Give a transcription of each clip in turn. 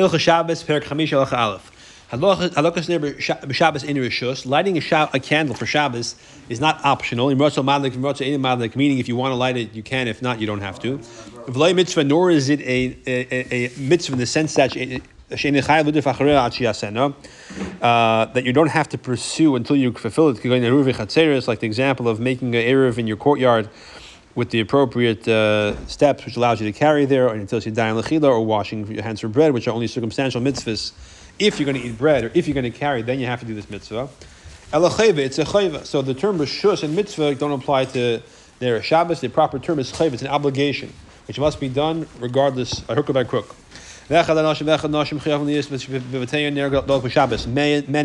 Hilcha Shabbos, Perak Chamish, Halacha Aleph. Halakas b'Shabbos in Rishus. Lighting a, a, candle for Shabbos is not optional. In Madlik, in Ratzal Ein Madlik, meaning if you want to light it, you can. If not, you don't have to. V'lay mitzvah, nor is it a, a, a, mitzvah in the sense that uh, that you don't have to pursue until you fulfill it. Like the example of making an eruv in your courtyard with the appropriate uh, steps, which allows you to carry there, or until you die in lechila, or washing your hands for bread, which are only circumstantial mitzvahs if you're going to eat bread or if you're going to carry, then you have to do this mitzvah. Elacheva, it's a chayva. So the term rishus and mitzvah don't apply to their Shabbos. The proper term is chayva. It's an obligation which must be done regardless by hook or by crook. Men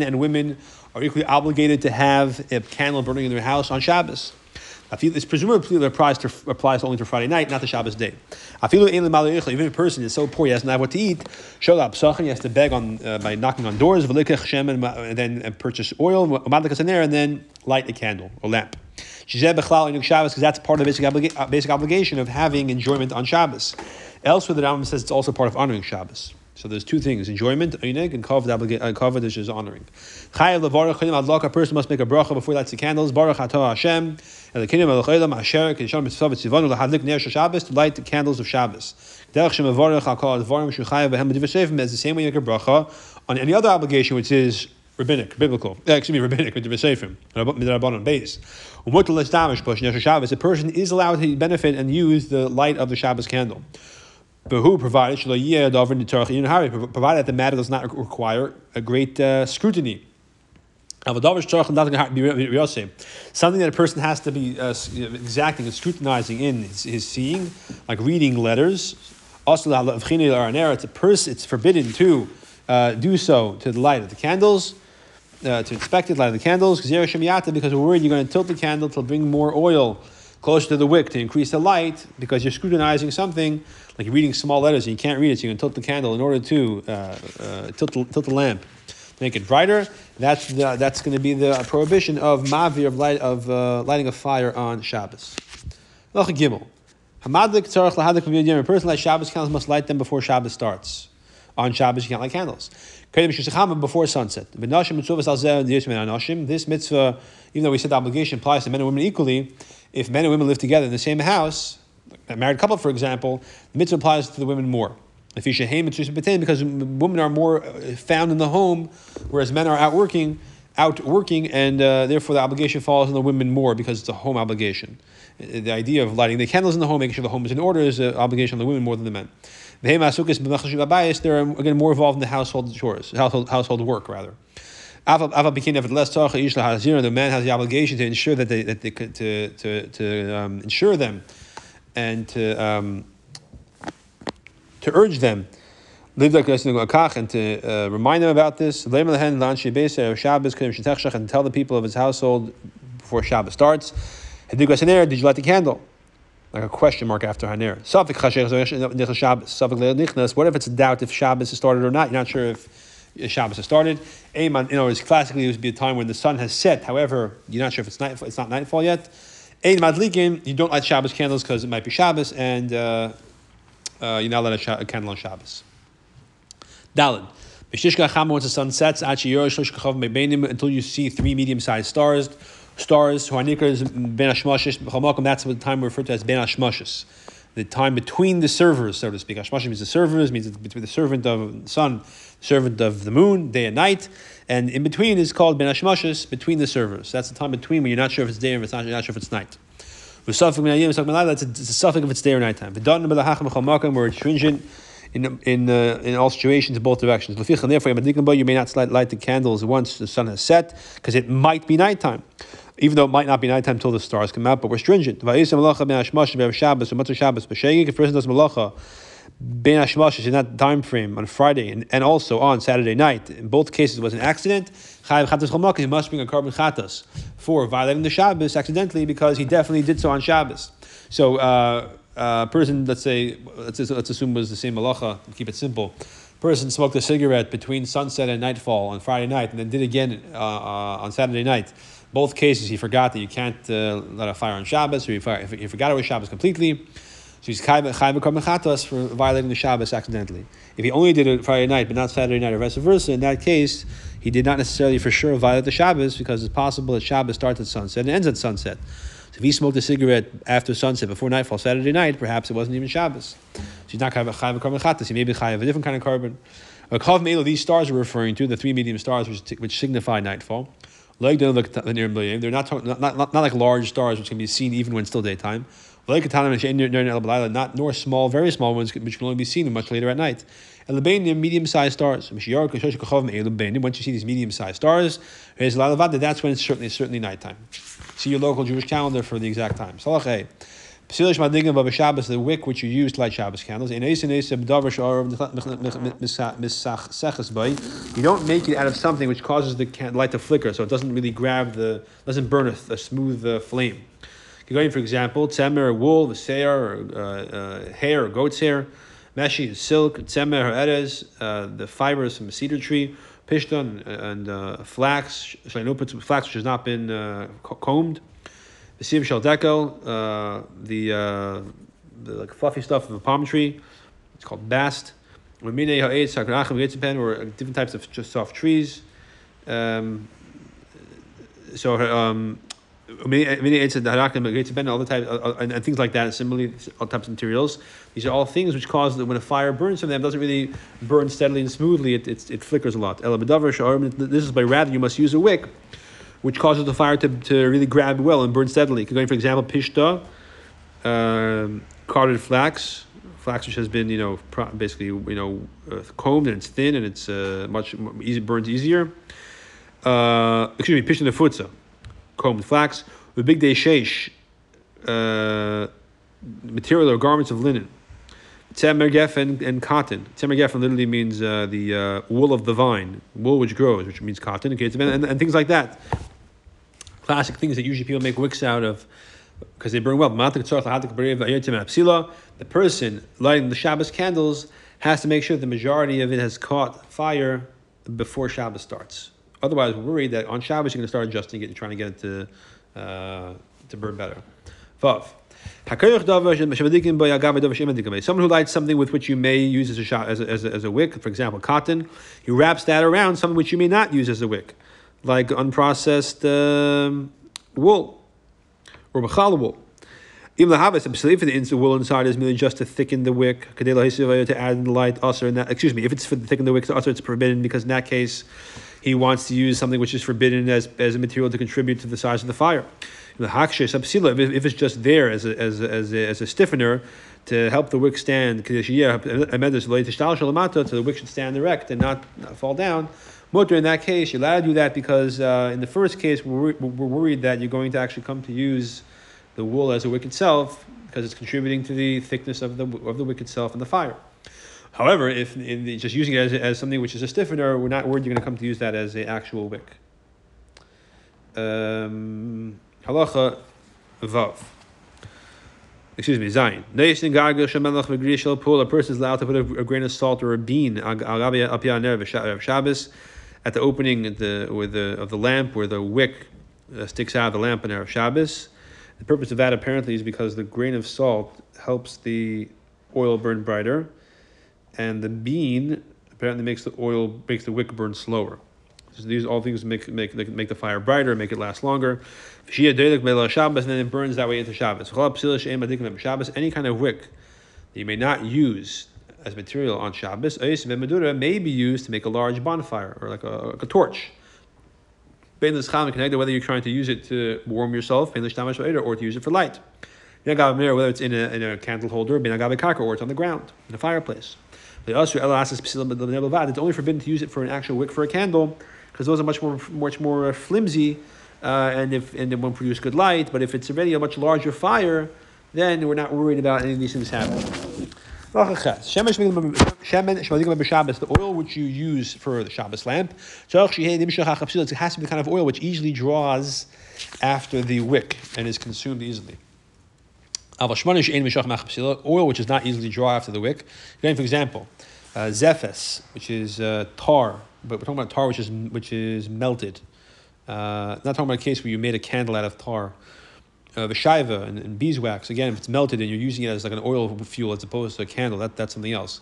and women are equally obligated to have a candle burning in their house on Shabbos. This presumably applies, to, applies only to Friday night, not the Shabbos day. Even if a person is so poor he doesn't have what to eat, he has to beg on uh, by knocking on doors, and, and then purchase oil, and then light a candle or lamp. Because that's part of the basic, obliga- uh, basic obligation of having enjoyment on Shabbos. Elsewhere, the Rambam says it's also part of honoring Shabbos. So there's two things: enjoyment, einig, and kavod, uh, which is honoring. A person must make a bracha before he lights the candles. Baruch atah Hashem, and the kingdom of the asher kishon mitzvah v'tzivonu lahadlik ner Shabbos to light the candles of Shabbos. Derech shem avarach al kol advarim shuchayav behem b'divrei is the same way you make a bracha on any other obligation which is rabbinic, biblical. Uh, excuse me, rabbinic Vesefim, midrabanon base. Shabbos. A person is allowed to benefit and use the light of the Shabbos candle. But who provided provided that the matter does not require a great uh, scrutiny. Something that a person has to be uh, exacting and scrutinizing in his, his seeing, like reading letters. Also, it's a person. It's forbidden to uh, do so to the light of the candles, uh, to inspect it, light of the candles, because we're worried you're going to tilt the candle to bring more oil closer to the wick to increase the light, because you're scrutinizing something like you're reading small letters and you can't read it, so you can tilt the candle in order to uh, uh, tilt, the, tilt the lamp, make it brighter. That's the, that's going to be the prohibition of mavir of light of uh, lighting a fire on Shabbos. Lach Gimel. Hamadlik tzarich lahadik A person like Shabbos candles must light them before Shabbos starts. On Shabbos you can't light candles. Before sunset. This mitzvah, even though we said the obligation applies to men and women equally, if men and women live together in the same house, a married couple, for example, the mitzvah applies to the women more. If because women are more uh, found in the home, whereas men are out working, out working, and uh, therefore the obligation falls on the women more because it's a home obligation. Uh, the idea of lighting the candles in the home, making sure the home is in order, is an obligation on the women more than the men. They're again more involved in the household chores, household, household work rather. The man has the obligation to ensure that they that they to to to um, ensure them and to um, to urge them live like and to uh, remind them about this. And tell the people of his household before Shabbos starts. Did you light the candle? Like a question mark after Haner. What if it's a doubt if Shabbos has started or not? You're not sure if Shabbos has started. You know, it's classically it would be a time when the sun has set. However, you're not sure if it's night. It's not nightfall yet. Ein madlikin, you don't light Shabbos candles because it might be Shabbos, and uh, uh, you're not allowed a, a candle on Shabbos. Dalin. Once the sun sets, until you see three medium-sized stars, stars, ben that's the time we refer to as ben hashmashis, the time between the servers, so to speak. Hashmashis means the servers, means between the servant of the sun, servant of the moon, day and night. And in between is called ben hashmashis, between the servers. That's the time between when you're not sure if it's day or if it's not, you're not sure if it's night. That's a, it's a suffix if it's day or nighttime. We're stringent in in uh, in all situations in both directions. Therefore, you may not light the candles once the sun has set, because it might be nighttime. Even though it might not be nighttime until the stars come out, but we're stringent. If a person does malacha Ben Hashmashis in that time frame on Friday and, and also on Saturday night. In both cases, it was an accident. He must bring a korban chatas for violating the Shabbos accidentally because he definitely did so on Shabbos. So, uh, uh, person, let's say, let's, let's assume was the same malacha, keep it simple. Person smoked a cigarette between sunset and nightfall on Friday night, and then did again uh, uh, on Saturday night. Both cases, he forgot that you can't uh, let a fire on Shabbos, or he, he forgot it was Shabbos completely. So he's chayv for violating the Shabbos accidentally. If he only did it Friday night but not Saturday night or vice versa, in that case, he did not necessarily for sure violate the Shabbos because it's possible that Shabbos starts at sunset and ends at sunset. So if he smoked a cigarette after sunset before nightfall Saturday night, perhaps it wasn't even Shabbos. So he's not chayv korban chatas. He may be chayv a different kind of korban. Kav Melo, these stars are referring to the three medium stars which, which signify nightfall. They're not, not, not, not like large stars which can be seen even when still daytime. Not nor small, very small ones which can only be seen much later at night. And medium-sized stars. Once you see these medium-sized stars, that's when it's certainly certainly nighttime. See your local Jewish calendar for the exact time. Psilish madigim of Shabbos, the wick which you use to light Shabbos candles. In You don't make it out of something which causes the light to flicker, so it doesn't really grab the, doesn't burn a, a smooth uh, flame. Going, for example, tzemer, wool, the seir, or uh, uh, hair, or goat's hair. Meshi is silk, tzemer, uh, the fibers from a cedar tree. Pishton and uh, flax, flax which has not been uh, combed. The shel deco, uh, the, uh, the like fluffy stuff of a palm tree. It's called bast. Or different types of just soft trees. Um, so um, many all the types and, and things like that. Similarly, all types of materials. These are all things which cause that when a fire burns from them, doesn't really burn steadily and smoothly. It, it, it flickers a lot. This is by rather you must use a wick which causes the fire to, to really grab well and burn steadily. Going, for example, pishta, um, carded flax, flax which has been, you know, basically, you know, uh, combed and it's thin and it's uh, much easy, burns easier. Uh, excuse me, pishta nefutza, combed flax. The big day sheish, uh, material or garments of linen. Tzemer geffen and cotton. Tzemer geffen literally means uh, the uh, wool of the vine, wool which grows, which means cotton, okay, and, and, and things like that classic things that usually people make wicks out of because they burn well. The person lighting the Shabbos candles has to make sure the majority of it has caught fire before Shabbos starts. Otherwise, we're worried that on Shabbos you're going to start adjusting it and trying to get it to, uh, to burn better. Vav. Someone who lights something with which you may use as a, as a, as a, as a wick, for example, cotton, he wraps that around something which you may not use as a wick like unprocessed um, wool or bachala wool. Even the habits, for the wool inside is merely just to thicken the wick, to add in the light, and that, excuse me, if it's for the thicken the wick usher, it's forbidden because in that case, he wants to use something which is forbidden as, as a material to contribute to the size of the fire. The hakshe subsila, if it's just there as a, as a, as a, as a stiffener to help the wick stand, so the wick should stand erect and not, not fall down mutter in that case, you're allowed to do that because uh, in the first case, we're, we're worried that you're going to actually come to use the wool as a wick itself because it's contributing to the thickness of the, of the wick itself and the fire. However, if in just using it as, as something which is a stiffener, we're not worried you're going to come to use that as an actual wick. Um, halacha vav. Excuse me, Zayin. A person is allowed to put a, a grain of salt or a bean of Shabbos at the opening of the, where the, of the lamp where the wick uh, sticks out of the lamp on Erev Shabbos. The purpose of that apparently is because the grain of salt helps the oil burn brighter, and the bean apparently makes the oil makes the wick burn slower. So these all things make make make the fire brighter, make it last longer. Shabbos, and then it burns that way into Shabbos. Shabbos, any kind of wick that you may not use as material on Shabbos, may be used to make a large bonfire or like a, like a torch. Whether you're trying to use it to warm yourself, or to use it for light. Whether it's in a, in a candle holder, or it's on the ground, in a fireplace. It's only forbidden to use it for an actual wick for a candle, because those are much more much more flimsy, uh, and if and they won't produce good light. But if it's already a much larger fire, then we're not worried about any of these things happening. The oil which you use for the Shabbos lamp, it has to be the kind of oil which easily draws after the wick and is consumed easily. Oil which is not easily draw after the wick. For example, uh, zephes, which is uh, tar, but we're talking about tar which is which is melted. Uh, not talking about a case where you made a candle out of tar. uh, v'shaiva and, and beeswax. Again, if it's melted and you're using it as like an oil fuel as opposed to a candle, that, that's something else.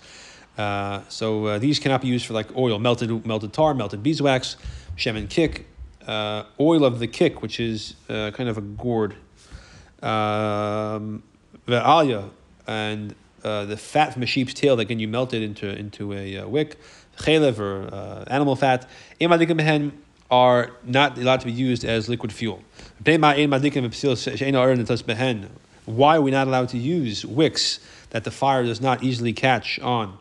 Uh, so uh, these cannot be used for like oil, melted melted tar, melted beeswax, shemen kick, uh, oil of the kick, which is uh, kind of a gourd, um, ve'alya, and uh, the fat from a sheep's tail that can you melt it into into a uh, wick, chalev or uh, animal fat, are not allowed to be used as liquid fuel. Why are we not allowed to use wicks that the fire does not easily catch on?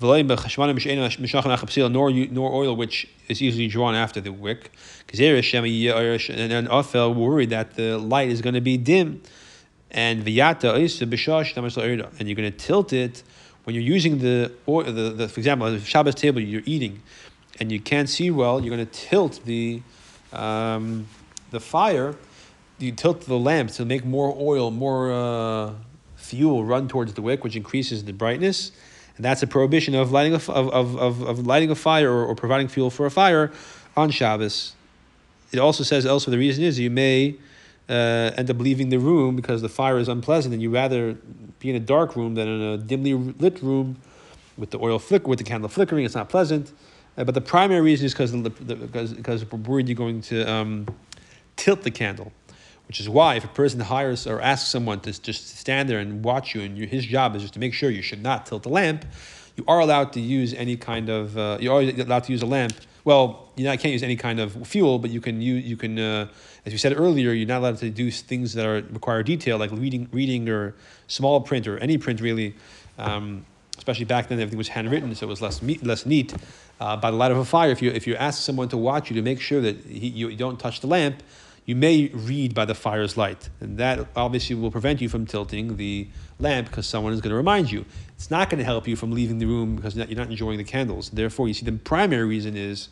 Nor, nor oil which is easily drawn after the wick. And Ophel worried that the light is going to be dim. And and you're going to tilt it when you're using the, or the, the for example, the Shabbos table you're eating, and you can't see well, you're going to tilt the um, the fire. You tilt the lamp to make more oil, more uh, fuel run towards the wick, which increases the brightness. And that's a prohibition of lighting a, of, of, of, of lighting a fire or, or providing fuel for a fire on Shabbos. It also says elsewhere the reason is you may uh, end up leaving the room because the fire is unpleasant, and you rather be in a dark room than in a dimly lit room with the oil flicker, with the candle flickering. It's not pleasant. Uh, but the primary reason is because because because we're worried you're going to um, tilt the candle, which is why if a person hires or asks someone to just stand there and watch you, and you, his job is just to make sure you should not tilt the lamp, you are allowed to use any kind of uh, you are allowed to use a lamp well, you know, I can't use any kind of fuel, but you can use you can, uh, as we said earlier, you're not allowed to do things that are require detail, like reading, reading or small print or any print really. Um, especially back then, everything was handwritten, so it was less less neat. Uh, by the light of a fire, if you if you ask someone to watch you to make sure that he, you don't touch the lamp, you may read by the fire's light, and that obviously will prevent you from tilting the lamp because someone is going to remind you. It's not going to help you from leaving the room because you're not enjoying the candles. Therefore, you see, the primary reason is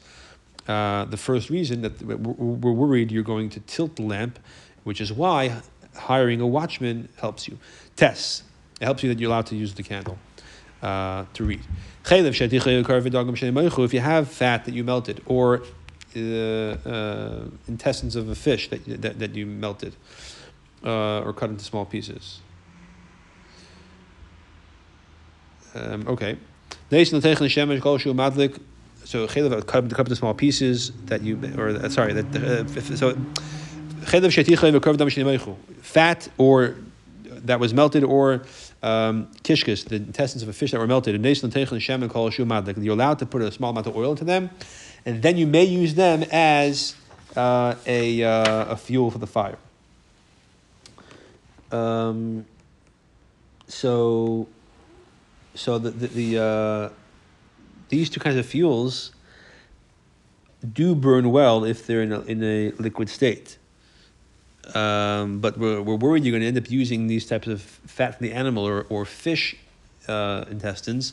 uh, the first reason that we're worried you're going to tilt the lamp, which is why hiring a watchman helps you. Tests. It helps you that you're allowed to use the candle uh, to read. If you have fat that you melted, or uh, uh, intestines of a fish that, that, that you melted, uh, or cut into small pieces. Um, okay. So chaylev cut cut into small pieces that you or uh, sorry that uh, so fat or that was melted or um, the intestines of a fish that were melted, and you're allowed to put a small amount of oil into them, and then you may use them as uh, a, uh, a fuel for the fire. Um, so so the the, the uh, these two kinds of fuels do burn well if they're in a, in a liquid state. Um, but we're, we're worried you're going to end up using these types of fat from the animal or, or fish uh, intestines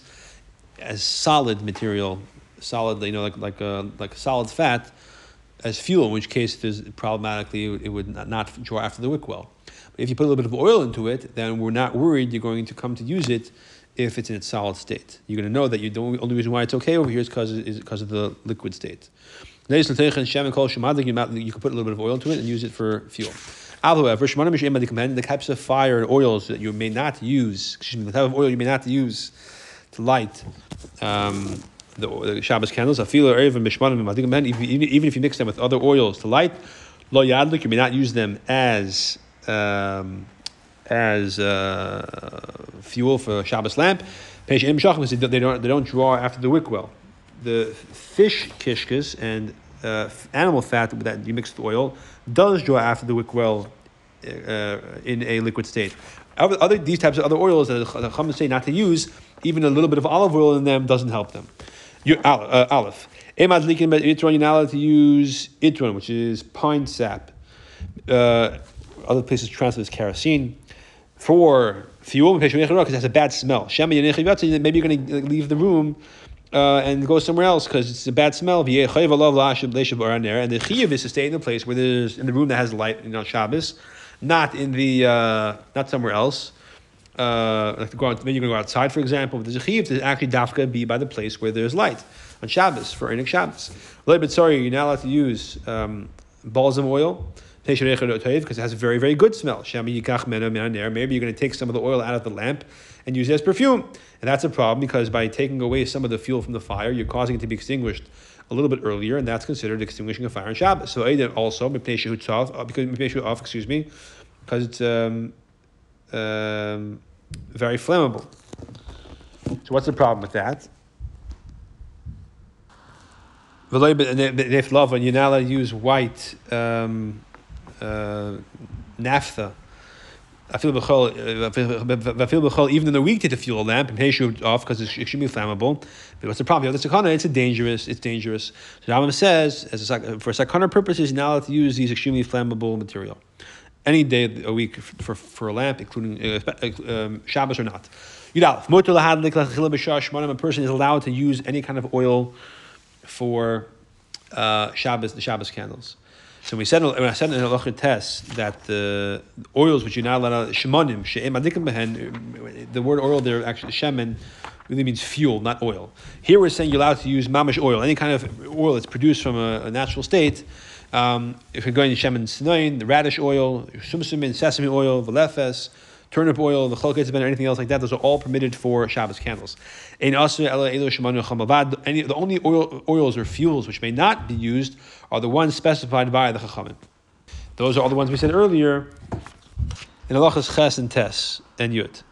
as solid material, solid, you know, like like a, uh, like solid fat as fuel. In which case, there's problematically it would not draw after the wick well. But if you put a little bit of oil into it, then we're not worried you're going to come to use it if it's in its solid state. You're going to know that you the only reason why it's okay over here is because is because of the liquid state. You can put a little bit of oil into it and use it for fuel. However, the types of fire and oils that you may not use, excuse me, the type of oil you may not use to light um, the, the Shabbos candles, even if you mix them with other oils to light, lo yadlik, you may not use them as um, as uh, fuel for Shabbos lamp. They don't they don't draw after the wick well. The fish kishkas and uh, animal fat that you mix with oil does draw after the wick well uh, in a liquid state. Other, other, these types of other oils that the Chacham say not to use, even a little bit of olive oil in them doesn't help them. Uh, aleph. Emad likin itron, you're not allowed to use itron, which is pine sap. Uh, other places translate as kerosene for fuel because it has a bad smell. Maybe you're going to leave the room uh, and go somewhere else because it's a bad smell. And the chiyuv is to stay in the place where there's in the room that has light, you know, Shabbos, not in the uh, not somewhere else. Uh, like to go out, maybe you're going to go outside, for example. But there's a chiyuv to actually dafka be by the place where there's light on Shabbos for Enik Shabbos. A little bit sorry, you're not allowed to use um, balsam oil because it has a very, very good smell. Maybe you're going to take some of the oil out of the lamp and use it as perfume. And that's a problem because by taking away some of the fuel from the fire, you're causing it to be extinguished a little bit earlier, and that's considered extinguishing a fire on Shabbos. So also, uh, because excuse me, because it's um, um, very flammable. So what's the problem with that? If love, when you're not allowed to use white um, naphtha, I feel b'chol, even in the week to the fuel a lamp and pay off because it should be flammable. But what's the problem? You have the sakana, it's a dangerous, it's dangerous. So Rambam says, as a, for sakana purposes, not allowed to use these extremely flammable material. Any day a week for, for a lamp, including uh, um, Shabbos or not. Yudalef, a person is allowed to use any kind of oil for uh, Shabbos, the Shabbos candles. So we said when I said in the Halacha test that the oils which you're not allowed to shemonim she'em behen, the word oil there actually shemen really means fuel, not oil. Here we're saying you're allowed to use mamish oil, any kind of oil that's produced from a, a natural state. Um, if you're going to shemen sinayin, the radish oil, sumsumin, sesame oil, velefes, turnip oil, the cholketz or anything else like that, those are all permitted for Shabbos candles. Any, the only oil, oils or fuels which may not be used are the ones specified by the Chachamim. Those are all the ones we said earlier in Halachas Ches and Tes and Yud.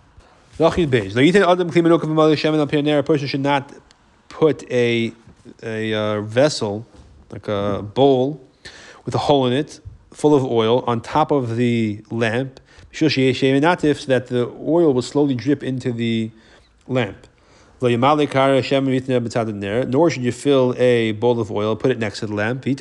A person should not put a, a uh, vessel, like a bowl, with a hole in it, full of oil, on top of the lamp, so that the oil will slowly drip into the lamp. Nor should you fill a bowl of oil, put it next to the lamp, and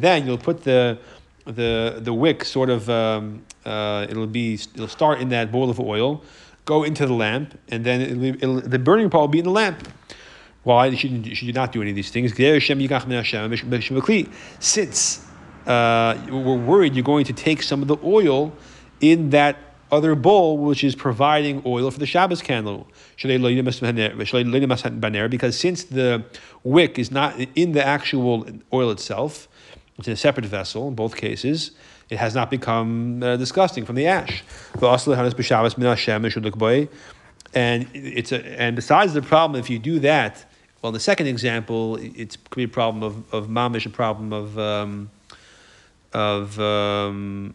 then you'll put the the the wick sort of um, uh, it'll be it'll start in that bowl of oil, go into the lamp, and then it'll, it'll, the burning part will be in the lamp. Why should, you, should you not do any of these things? Since uh, we're worried you're going to take some of the oil in that other bowl which is providing oil for the Shabbos candle. Because since the wick is not in the actual oil itself, it's in a separate vessel in both cases, it has not become uh, disgusting from the ash. And it's a, and besides the problem, if you do that, well, the second example, it could be a problem of, of mamish, a problem of um, of um,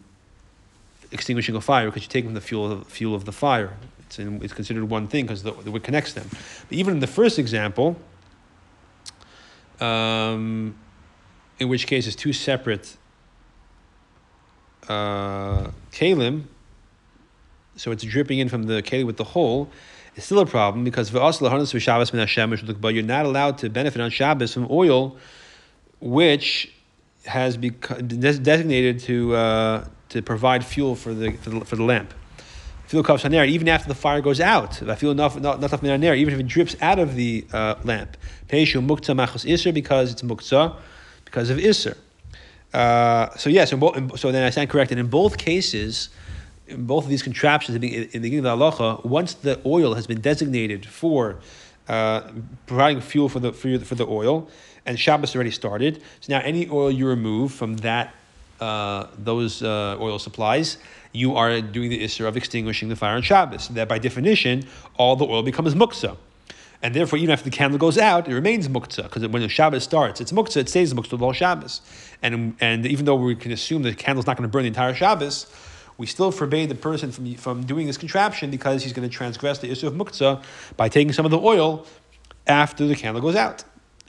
extinguishing a fire because you're taking the fuel of, fuel of the fire. It's, in, it's considered one thing because the, the wood connects them. But even in the first example, um, in which case it's two separate uh, kalim, so it's dripping in from the kalim with the hole, it's still a problem because you're not allowed to benefit on Shabbos from oil which has become designated to uh, to provide fuel for the for the, for the lamp. Fuel comes on even after the fire goes out. If I feel enough not enough there, even if it drips out of the uh, lamp. Peishu mukta machos iser because it's mukta because of iser. Uh, so yes, so, then I stand corrected. In both cases, in both of these contraptions, in the beginning of the halacha, once the oil has been designated for uh, providing fuel for the for, for the oil, and Shabbos already started. So now any oil you remove from that uh, those uh, oil supplies, you are doing the issur of extinguishing the fire on Shabbos. That by definition, all the oil becomes muktzah. And therefore, even after the candle goes out, it remains muktzah, because when the Shabbos starts, it's muktzah, it stays muktzah the whole Shabbos. And, and even though we can assume the candle's not going to burn the entire Shabbos, we still forbade the person from, from doing this contraption because he's going to transgress the issur of muktzah by taking some of the oil after the candle goes out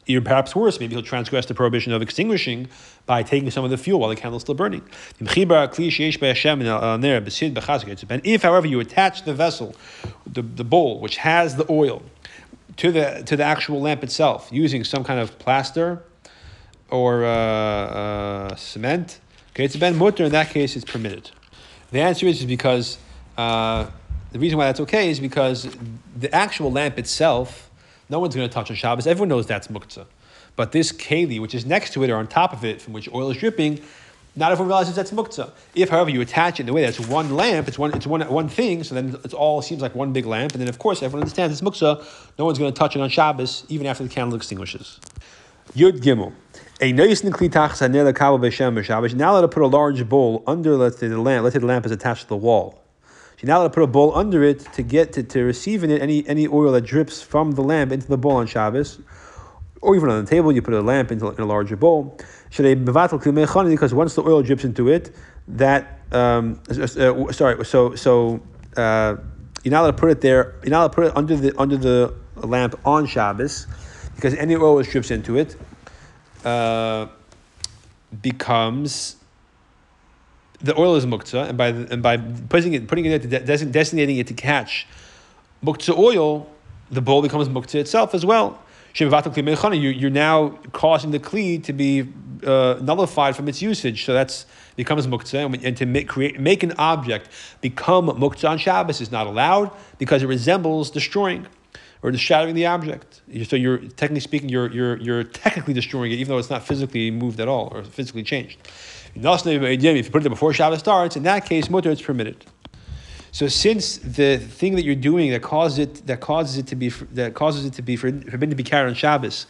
even perhaps worse, maybe he'll transgress the prohibition of extinguishing by taking some of the fuel while the candle is still burning. And if, however, you attach the vessel, the, the bowl, which has the oil, to the, to the actual lamp itself, using some kind of plaster or uh, uh, cement, okay, it's ben mutter, in that case, it's permitted. The answer is, is because uh, the reason why that's okay is because the actual lamp itself no one's going to touch on Shabbos. Everyone knows that's muktzah. But this keli, which is next to it or on top of it, from which oil is dripping, not everyone realizes that's muktzah. If, however, you attach it in a way that's one lamp, it's one, it's one, one thing, so then it all seems like one big lamp, and then of course everyone understands it's muktzah. No one's going to touch it on Shabbos, even after the candle extinguishes. Yud Gimel. Now let to put a large bowl under, let's say, the lamp. Let's say the lamp is attached to the wall. You're now allowed to put a bowl under it to get to, to receive in it any, any oil that drips from the lamp into the bowl on Shabbos. Or even on the table, you put a lamp into in a larger bowl. Because once the oil drips into it, that um, uh, sorry, so so uh, you're not allowed to put it there. You're not allowed to put it under the under the lamp on Shabbos, because any oil that drips into it uh, becomes the oil is muktzah, and by and by putting it putting it there, designating it to catch muktzah oil, the bowl becomes muktzah itself as well. You're now causing the kli to be uh, nullified from its usage, so that's becomes muktzah, and to make, create, make an object become muktzah on Shabbos is not allowed because it resembles destroying or shattering the object. So you're technically speaking, you're, you're, you're technically destroying it, even though it's not physically moved at all or physically changed. If you put it before Shabbos starts, in that case, mutter, it's permitted. So since the thing that you're doing that causes it that causes it to be that causes it to be forbidden to be carried on Shabbos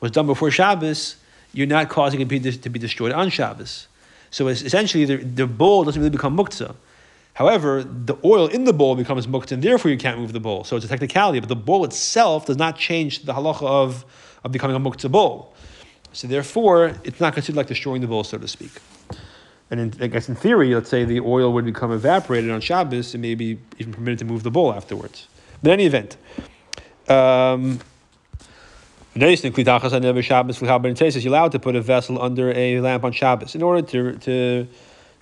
was done before Shabbos, you're not causing it to be destroyed on Shabbos. So essentially, the, the bowl doesn't really become muktzah. However, the oil in the bowl becomes muktzah, and therefore you can't move the bowl. So it's a technicality, but the bowl itself does not change the halacha of, of becoming a muktzah bowl. So therefore, it's not considered like destroying the bowl, so to speak. And in, I guess in theory, let's say the oil would become evaporated on Shabbos and maybe even permitted to move the bowl afterwards. But in any event, um, you're allowed to put a vessel under a lamp on Shabbos in order to, to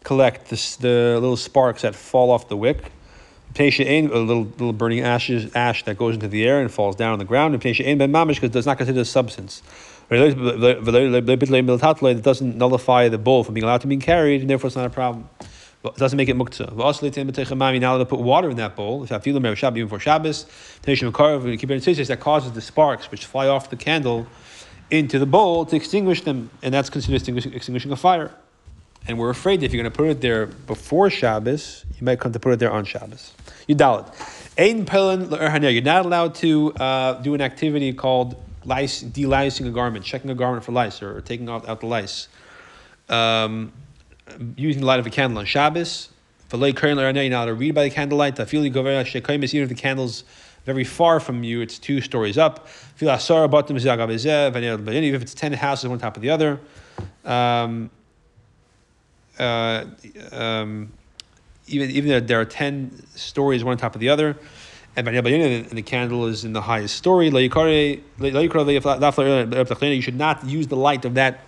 collect the little sparks that fall off the wick. A little, little burning ashes, ash that goes into the air and falls down on the ground. Because does not consider a substance. It doesn't nullify the bowl from being allowed to be carried, and therefore it's not a problem. It doesn't make it muktzah. You're now allowed to put water in that bowl. If I feel them even for Shabbos, that causes the sparks which fly off the candle into the bowl to extinguish them, and that's considered extinguishing a fire. And we're afraid that if you're going to put it there before Shabbos, you might come to put it there on Shabbos. You Yudalit. You're not allowed to uh, do an activity called lice, delicing a garment, checking a garment for lice, or, taking out, out the lice. Um, using the light of a candle on Shabbos. You're not to read by the candlelight. Even if the candle's very far from you, it's two stories up. Even if it's ten houses one top of the other. Um, uh, um, even even there are ten stories one on top of the other, and the candle is in the highest story. You should not use the light of that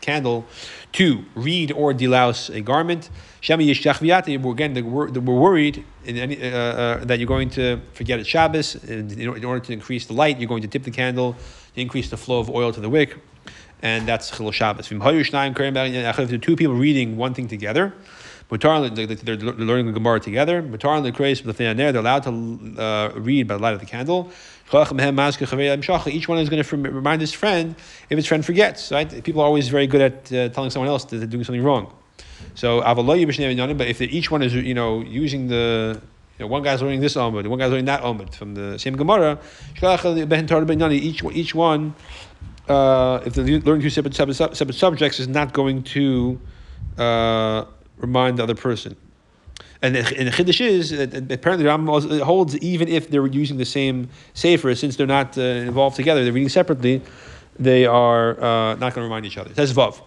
candle to read or delouse a garment. Again, we're worried any, uh, uh, that you're going to forget at Shabbos. In order to increase the light, you're going to tip the candle, increase the flow of oil to the wick and that's Chilul Shabbos. If two people reading one thing together, they're learning the Gemara together. They're allowed to uh, read by the light of the candle. Each one is going to remind his friend if his friend forgets. Right? People are always very good at uh, telling someone else that they're doing something wrong. So, but if each one is you know using the you know, one guy's learning this omid, one guy's learning that omid from the same Gemara. Each each one uh, if they're learning two separate, separate, separate subjects, is not going to uh, remind the other person. And the, and the chiddush is that apparently Rambam holds even if they're using the same sefer, since they're not uh, involved together, they're reading separately, they are uh, not going to remind each other. It says vav.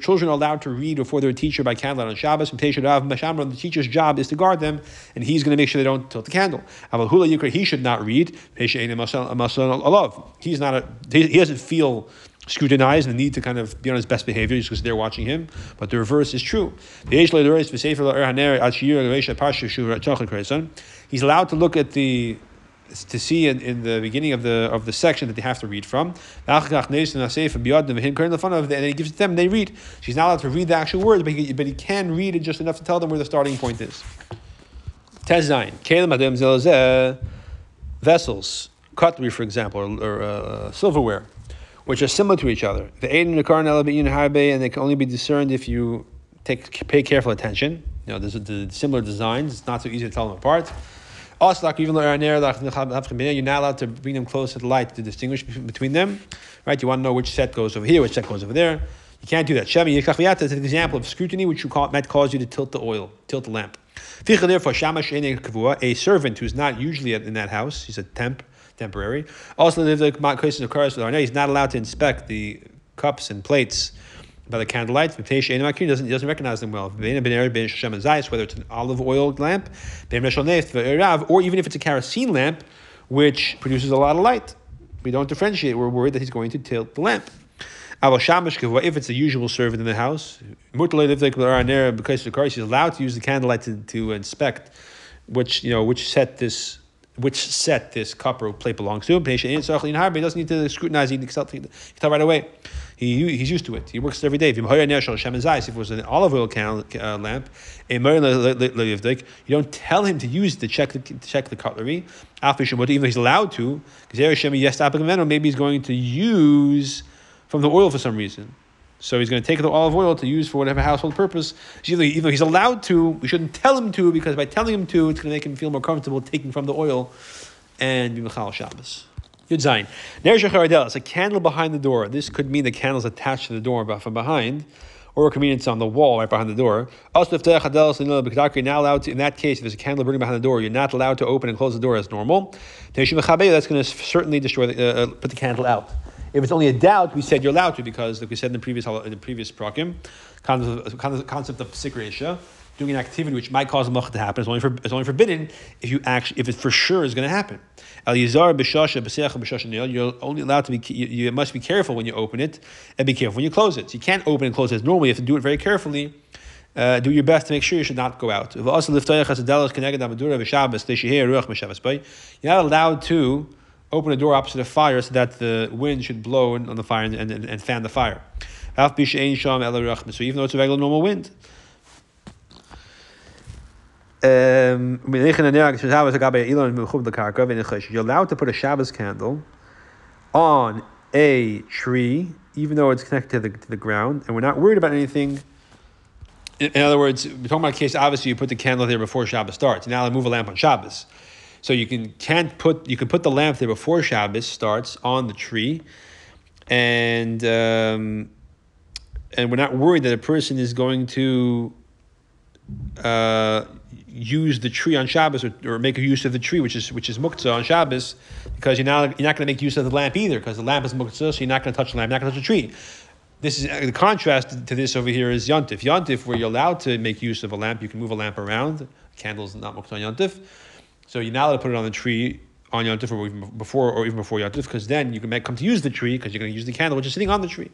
Children are allowed to read before their teacher by candlelight on Shabbos. The teacher's job is to guard them, and he's going to make sure they don't tilt the candle. He should not read. He's not a, he doesn't feel scrutinized and the need to kind of be on his best behavior just because they're watching him. But the reverse is true. He's allowed to look at the to see in, in the beginning of the of the section that they have to read from. And he gives it to them and they read. She's not allowed to read the actual words, but he, but he can read it just enough to tell them where the starting point is. Tezain. Vessels, cutlery, for example, or, or uh, silverware, which are similar to each other. The aid and the car and they can only be discerned if you take pay careful attention. You know, there's, a, similar designs. It's not so easy to tell them apart. Aslak, even though you're not allowed to bring them close to the light to distinguish between them. Right? You want to know which set goes over here, which set goes over there. You can't do that. Shemi Yikachviyata is an example of scrutiny which might cause you to tilt the oil, tilt the lamp. Therefore, a servant who's not usually in that house, he's a temp, temporary. Also, lives like cases occurs with He's not allowed to inspect the cups and plates by the candlelight. He doesn't, he doesn't recognize them well. Whether it's an olive oil lamp, or even if it's a kerosene lamp, which produces a lot of light. We don't differentiate. We're worried that he's going to tilt the lamp. If it's the usual servant in the house, because he's allowed to use the candlelight to, to inspect which you know which set this which set this cup or plate belongs to. He doesn't need to scrutinize. it. He can tell right away. He, he's used to it. He works it every day. If it was an olive oil uh, lamp, you don't tell him to use to check the, check the cutlery. Even though he's allowed to, because maybe he's going to use from the oil for some reason. So he's going to take the olive oil to use for whatever household purpose. Even though he's allowed to, we shouldn't tell him to because by telling him to, it's going to make him feel more comfortable taking from the oil and be Michal Shabbos. Yud Zayin. It's a candle behind the door. This could mean the candle is attached to the door from behind, or mean it's on the wall right behind the door. Also, if you're not allowed to, in that case, if there's a candle burning behind the door, you're not allowed to open and close the door as normal. That's going to certainly destroy the, uh, uh, put the candle out. If it's only a doubt, we said you're allowed to because, like we said in the previous in the previous prakim, concept, concept of sikresha, doing an activity which might cause a malach to happen is only, for, is only forbidden if you actually if it for sure is going to happen. You're only allowed to be. You, you, must be careful when you open it, and be careful when you close it. So you can't open and close it as normally. You have to do it very carefully. Uh, do your best to make sure you should not go out. You're not allowed to open a door opposite a fire so that the wind should blow on the fire and, and, and fan the fire. So even though it's a regular normal wind. Um, you're allowed to put a Shabbos candle on a tree, even though it's connected to the, to the ground, and we're not worried about anything. In, other words, we're talking about a case, obviously, you put the candle there before Shabbos starts. Allowed to move a lamp on Shabbos. So you can can't put you can put the lamp there before Shabbos starts on the tree, and um, and we're not worried that a person is going to uh, use the tree on Shabbos or, or, make use of the tree, which is which is muktzah on Shabbos, because you're not you're not going to make use of the lamp either, because the lamp is muktzah, so you're not going to touch the lamp, not going to touch the tree. This is the contrast to this over here is yontif. Yontif, where you're allowed to make use of a lamp, you can move a lamp around. Candles not muktzah on yontif. So you're not allowed to put it on the tree on Yom or even before or even before Yom because then you can make, come to use the tree because you're going to use the candle which is sitting on the tree.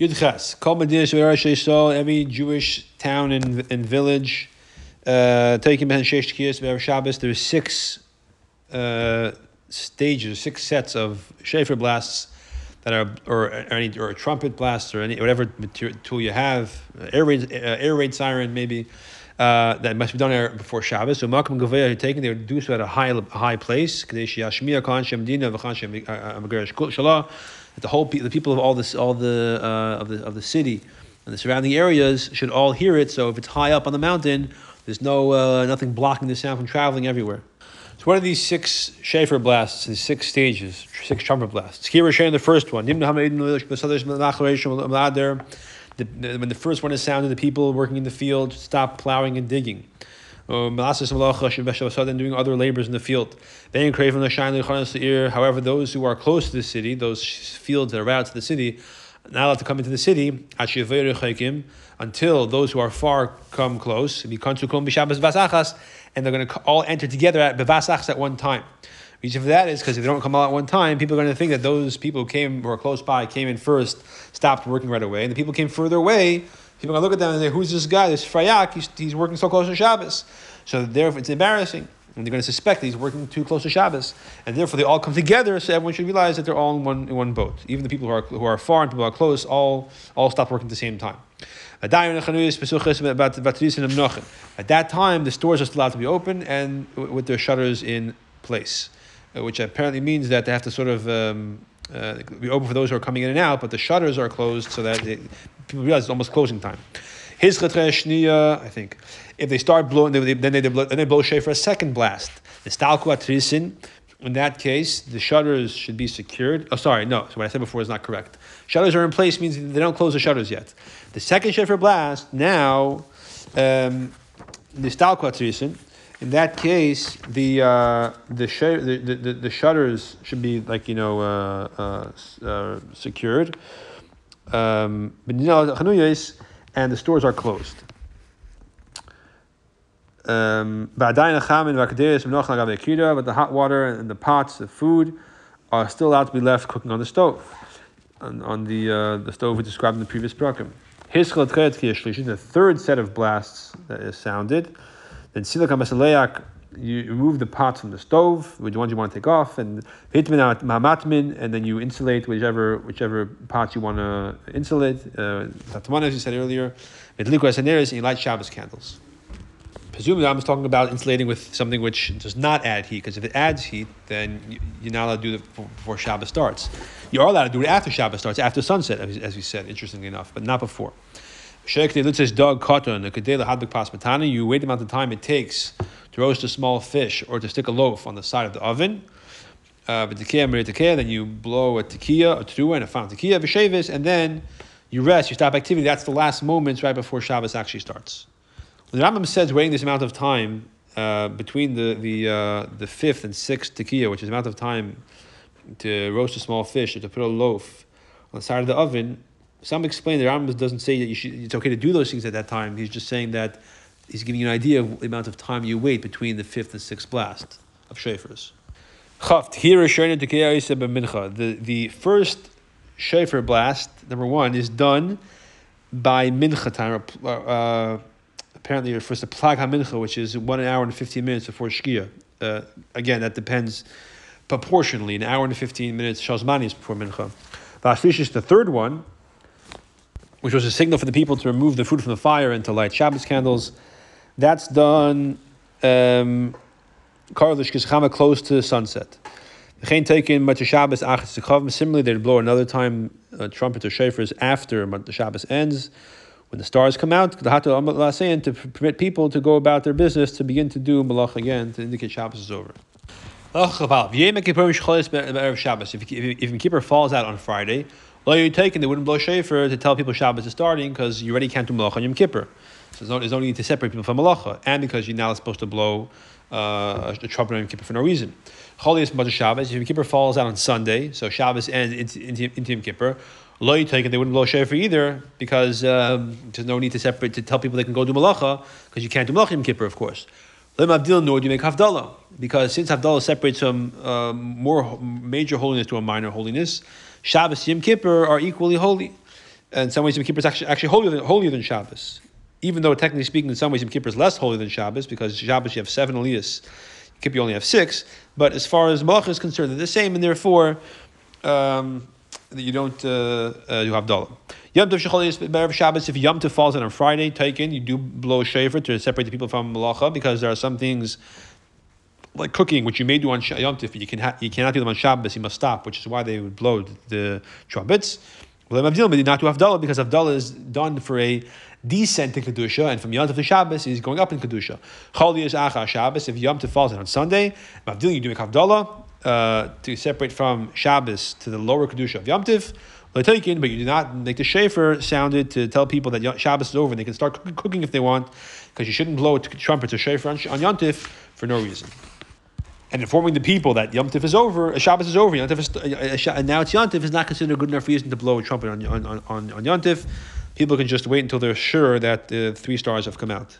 Yudches, Kol every Jewish town and, and village, uh, taking Ben Shesh Tkiyas Shabbos, six uh, stages, six sets of shofar blasts that are, or, or, any, or a trumpet blast, or any whatever tool you have, air raid, uh, air raid siren maybe, uh, that must be done before Shabbos. So Malcolm Gavaya had taken, they would do so at a high, high place. Uh, uh, that the whole the people of all this all the uh, of the of the city and the surrounding areas should all hear it. So if it's high up on the mountain, there's no uh, nothing blocking the sound from traveling everywhere. So what are these six shofar blasts? These six stages, six trumpet blasts. Here we're sharing the first one the, when the first one is sounded, the people working in the field stop plowing and digging. Um, and doing other labors in the field. However, those who are close to the city, those fields that are out to the city, not allowed to come into the city until those who are far come close. And they're going to all enter together at bevasachas at one time. Reason for that is because if they don't come out at one time, people are going to think that those people who came who were close by came in first, stopped working right away, and the people came further away. People are going to look at them and say, "Who's this guy? This Frayak? He's, he's working so close to Shabbos." So therefore, it's embarrassing, and they're going to suspect that he's working too close to Shabbos, and therefore they all come together. So everyone should realize that they're all in one in one boat. Even the people who are who are far and people who are close, all all stop working at the same time. At that time, the stores are still allowed to be open and with their shutters in place. Uh, which apparently means that they have to sort of um, uh, be open for those who are coming in and out, but the shutters are closed so that they, people realize it's almost closing time. His shniya, I think. If they start blowing, then they, then they blow shofar a second blast. The. In that case, the shutters should be secured. Oh, sorry, no. So what I said before is not correct. Shutters are in place means they don't close the shutters yet. The second shofar blast now, um, the stalku atrisin. In that case, the uh, the, sh- the, the, the shutters should be like you know uh, uh, uh secured. Um, and the stores are closed. Um, but the hot water and the pots of food are still allowed to be left cooking on the stove, on, on the uh, the stove we described in the previous brakim. The third set of blasts that is sounded then silicon basaleak, you remove the pots from the stove, which ones you want to take off, and hitmin mamatmin, and then you insulate whichever whichever pots you want to insulate. Uh, as you said earlier, liquidis and you light Shabbos candles. Presumably, I'm talking about insulating with something which does not add heat, because if it adds heat, then you're not allowed to do it before Shabbos starts. You are allowed to do it after Shabbos starts, after sunset, as we said, interestingly enough, but not before. Dog pasmatana. You wait the amount of time it takes to roast a small fish or to stick a loaf on the side of the oven. Uh, then you blow a tekiah, a trua, and a fountain tekiah, v'shevis, and then you rest, you stop activity. That's the last moments right before Shabbos actually starts. The Rambam says waiting this amount of time uh, between the the uh, the fifth and sixth tekiah, which is the amount of time to roast a small fish or to put a loaf on the side of the oven, some explain that Rambam doesn't say that should, it's okay to do those things at that time. He's just saying that he's giving you an idea of the amount of time you wait between the fifth and sixth blast of shofars. The, the first shofar blast, number one, is done by mincha time. Uh, apparently, refers to plag ha-mincha, which is one hour and 15 minutes before shkia. Uh, again, that depends proportionally. An hour and 15 minutes, shazmani is before mincha. Vashlish is the third one, which was a signal for the people to remove the food from the fire and to light Shabbos candles. That's done um, close to sunset. Similarly, they'd blow another time uh, trumpet or shofars after the Shabbos ends. When the stars come out, to permit people to go about their business to begin to do malach again to indicate Shabbos is over. If, if, if Kippur falls out on Friday, well, you're taking, they wouldn't blow shofar to tell people Shabbos is starting because you already can't do malacha on Yom Kippur. So there's no, there's no need to separate people from malacha, and because you're not supposed to blow uh, a trumpet on Yom Kippur for no reason. Cholias Mother Shabbos, If Yom Kippur falls out on Sunday, so Shabbos ends into, into, Yom Kippur. Lo taken, they wouldn't blow shofar either because um, there's no need to separate to tell people they can go do malacha because you can't do malacha Yom Kippur, of course. Lem Abdil nor do you make Havdalah because since Havdalah separates from uh, more major holiness to a minor holiness, Shabbos, Yom Kippur are equally holy. And in some ways, Yom Kippur is actually, actually holier, than, holier than Shabbos. Even though, technically speaking, in some ways, Yom Kippur is less holy than Shabbos, because Shabbos you have seven Aliyahs, Yom Kippur you only have six. But as far as Malach is concerned, they're the same, and therefore, um, you don't uh, uh, you Havdalah. Yom Tov Shechol Shabbos. If Yom Tov falls on a Friday, taken, you do blow shofar to separate the people from Malacha because there are some things like cooking, which you may do on Yom Tif, you can ha- you cannot do them on Shabbos. You must stop, which is why they would blow the trumpets. Well, not to Havdalah because Havdalah is done for a descent in kedusha, and from Yom Tov to Shabbos he's going up in kedusha. Chol is acha Shabbos. If Yom Tov falls on Sunday, Mavdil you do Havdalah uh, to separate from Shabbos to the lower kedusha of Yom Tiv. But you do not make the shofar sounded to tell people that Shabbos is over and they can start cooking if they want, because you shouldn't blow a trumpet or shofar on, on Yom for no reason and informing the people that Yom Tif is over, a Shabbos is over, Yom Tif is, uh, uh and uh, now it's Yom Tif is not considered a good enough reason to blow a trumpet on, on, on, on Yom Tif. People can just wait until they're sure that the three stars have come out.